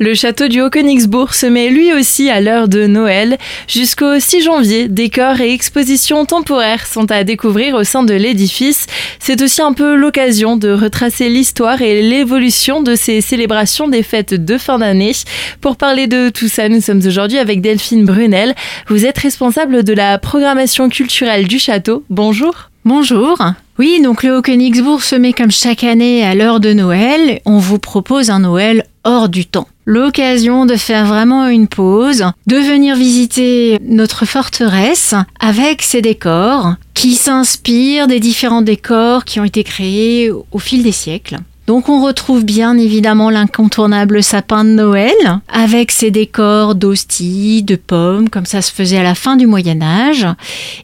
Le château du Haut-Königsbourg se met lui aussi à l'heure de Noël. Jusqu'au 6 janvier, décors et expositions temporaires sont à découvrir au sein de l'édifice. C'est aussi un peu l'occasion de retracer l'histoire et l'évolution de ces célébrations des fêtes de fin d'année. Pour parler de tout ça, nous sommes aujourd'hui avec Delphine Brunel. Vous êtes responsable de la programmation culturelle du château. Bonjour. Bonjour. Oui, donc le Haut-Königsbourg se met comme chaque année à l'heure de Noël. On vous propose un Noël hors du temps l'occasion de faire vraiment une pause, de venir visiter notre forteresse avec ses décors qui s'inspirent des différents décors qui ont été créés au fil des siècles. Donc on retrouve bien évidemment l'incontournable sapin de Noël avec ses décors d'hosties, de pommes, comme ça se faisait à la fin du Moyen Âge.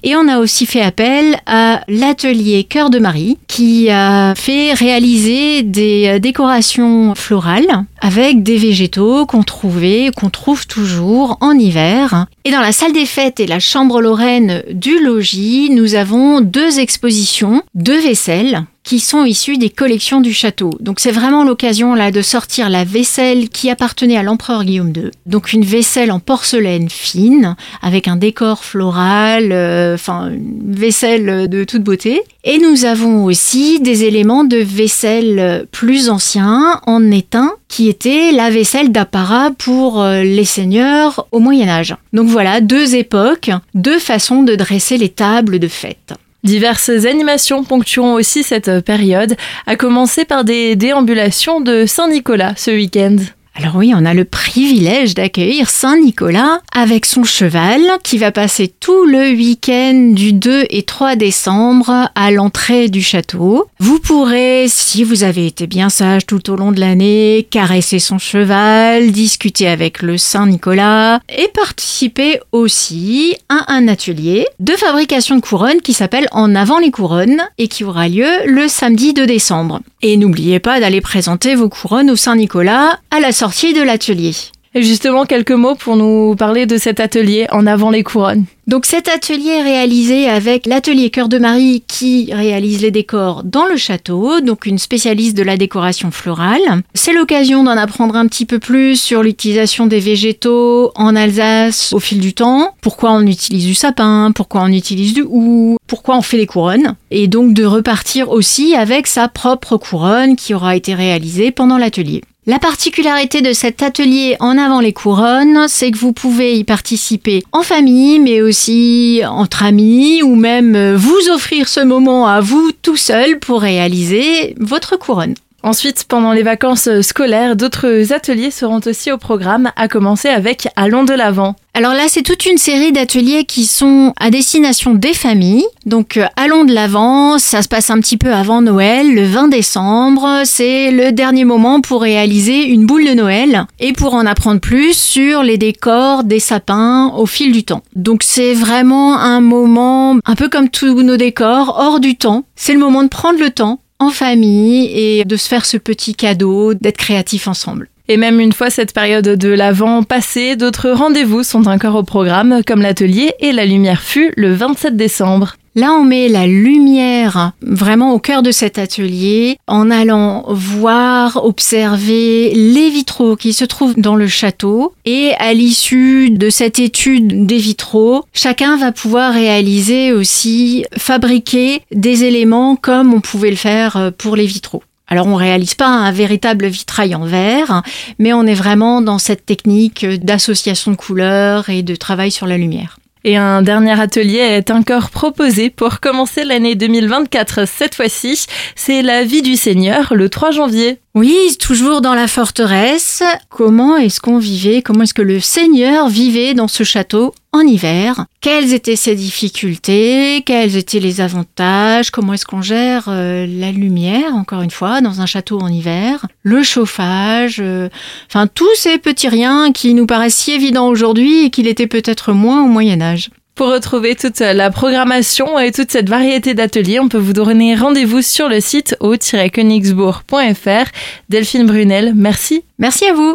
Et on a aussi fait appel à l'atelier Cœur de Marie qui a fait réaliser des décorations florales avec des végétaux qu'on trouvait, qu'on trouve toujours en hiver. Et dans la salle des fêtes et la chambre lorraine du logis, nous avons deux expositions de vaisselle qui sont issus des collections du château. Donc c'est vraiment l'occasion là de sortir la vaisselle qui appartenait à l'empereur Guillaume II. Donc une vaisselle en porcelaine fine avec un décor floral, euh, enfin une vaisselle de toute beauté. Et nous avons aussi des éléments de vaisselle plus anciens en étain qui était la vaisselle d'apparat pour euh, les seigneurs au Moyen Âge. Donc voilà, deux époques, deux façons de dresser les tables de fête. Diverses animations ponctueront aussi cette période, à commencer par des déambulations de Saint-Nicolas ce week-end. Alors oui, on a le privilège d'accueillir Saint Nicolas avec son cheval qui va passer tout le week-end du 2 et 3 décembre à l'entrée du château. Vous pourrez, si vous avez été bien sage tout au long de l'année, caresser son cheval, discuter avec le Saint Nicolas et participer aussi à un atelier de fabrication de couronnes qui s'appelle En avant les couronnes et qui aura lieu le samedi 2 décembre. Et n'oubliez pas d'aller présenter vos couronnes au Saint Nicolas à la sortie de l'atelier. Et justement, quelques mots pour nous parler de cet atelier en avant les couronnes. Donc cet atelier est réalisé avec l'atelier Cœur de Marie qui réalise les décors dans le château, donc une spécialiste de la décoration florale. C'est l'occasion d'en apprendre un petit peu plus sur l'utilisation des végétaux en Alsace au fil du temps, pourquoi on utilise du sapin, pourquoi on utilise du hou, pourquoi on fait les couronnes, et donc de repartir aussi avec sa propre couronne qui aura été réalisée pendant l'atelier. La particularité de cet atelier en avant les couronnes, c'est que vous pouvez y participer en famille, mais aussi entre amis, ou même vous offrir ce moment à vous tout seul pour réaliser votre couronne. Ensuite, pendant les vacances scolaires, d'autres ateliers seront aussi au programme, à commencer avec Allons de l'Avent. Alors là, c'est toute une série d'ateliers qui sont à destination des familles. Donc, euh, allons de l'avant, ça se passe un petit peu avant Noël, le 20 décembre. C'est le dernier moment pour réaliser une boule de Noël et pour en apprendre plus sur les décors des sapins au fil du temps. Donc, c'est vraiment un moment, un peu comme tous nos décors, hors du temps. C'est le moment de prendre le temps en famille et de se faire ce petit cadeau, d'être créatif ensemble. Et même une fois cette période de l'Avent passée, d'autres rendez-vous sont encore au programme, comme l'atelier et la lumière fut le 27 décembre. Là, on met la lumière vraiment au cœur de cet atelier en allant voir, observer les vitraux qui se trouvent dans le château. Et à l'issue de cette étude des vitraux, chacun va pouvoir réaliser aussi, fabriquer des éléments comme on pouvait le faire pour les vitraux. Alors on réalise pas un véritable vitrail en verre, mais on est vraiment dans cette technique d'association de couleurs et de travail sur la lumière. Et un dernier atelier est encore proposé pour commencer l'année 2024 cette fois-ci. C'est la vie du Seigneur le 3 janvier. Oui, toujours dans la forteresse. Comment est-ce qu'on vivait? Comment est-ce que le Seigneur vivait dans ce château en hiver? Quelles étaient ses difficultés? Quels étaient les avantages? Comment est-ce qu'on gère euh, la lumière, encore une fois, dans un château en hiver? Le chauffage euh, Enfin, tous ces petits riens qui nous paraissent si évidents aujourd'hui et qu'il était peut-être moins au Moyen Âge. Pour retrouver toute la programmation et toute cette variété d'ateliers, on peut vous donner rendez-vous sur le site au-königsbourg.fr. Delphine Brunel, merci. Merci à vous.